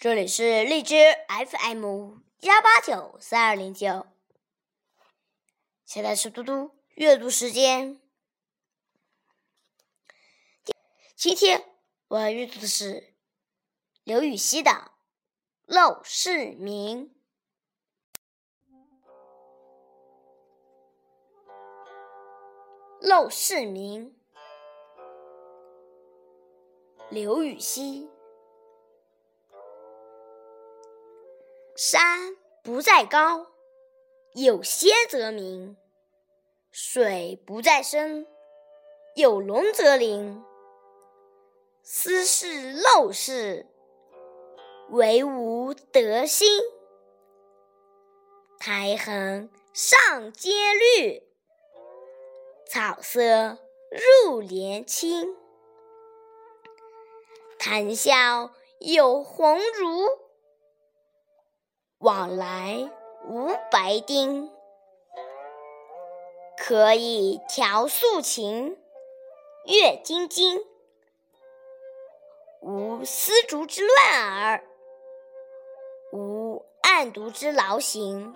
这里是荔枝 FM 幺八九三二零九，现在是嘟嘟阅读时间。今天我要阅读的是刘禹锡的《陋室铭》。《陋室铭》，刘禹锡。山不在高，有仙则名；水不在深，有龙则灵。斯是陋室，惟吾德馨。苔痕上阶绿，草色入帘青。谈笑有鸿儒。往来无白丁，可以调素琴，阅金经。无丝竹之乱耳，无案牍之劳形。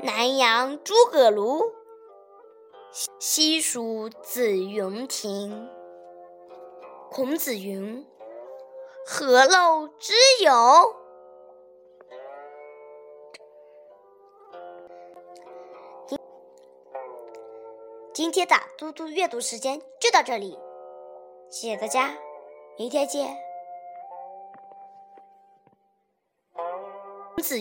南阳诸葛庐，西蜀子云亭。孔子云：“何陋之有？”今天的嘟嘟阅读时间就到这里，谢谢大家，明天见。子。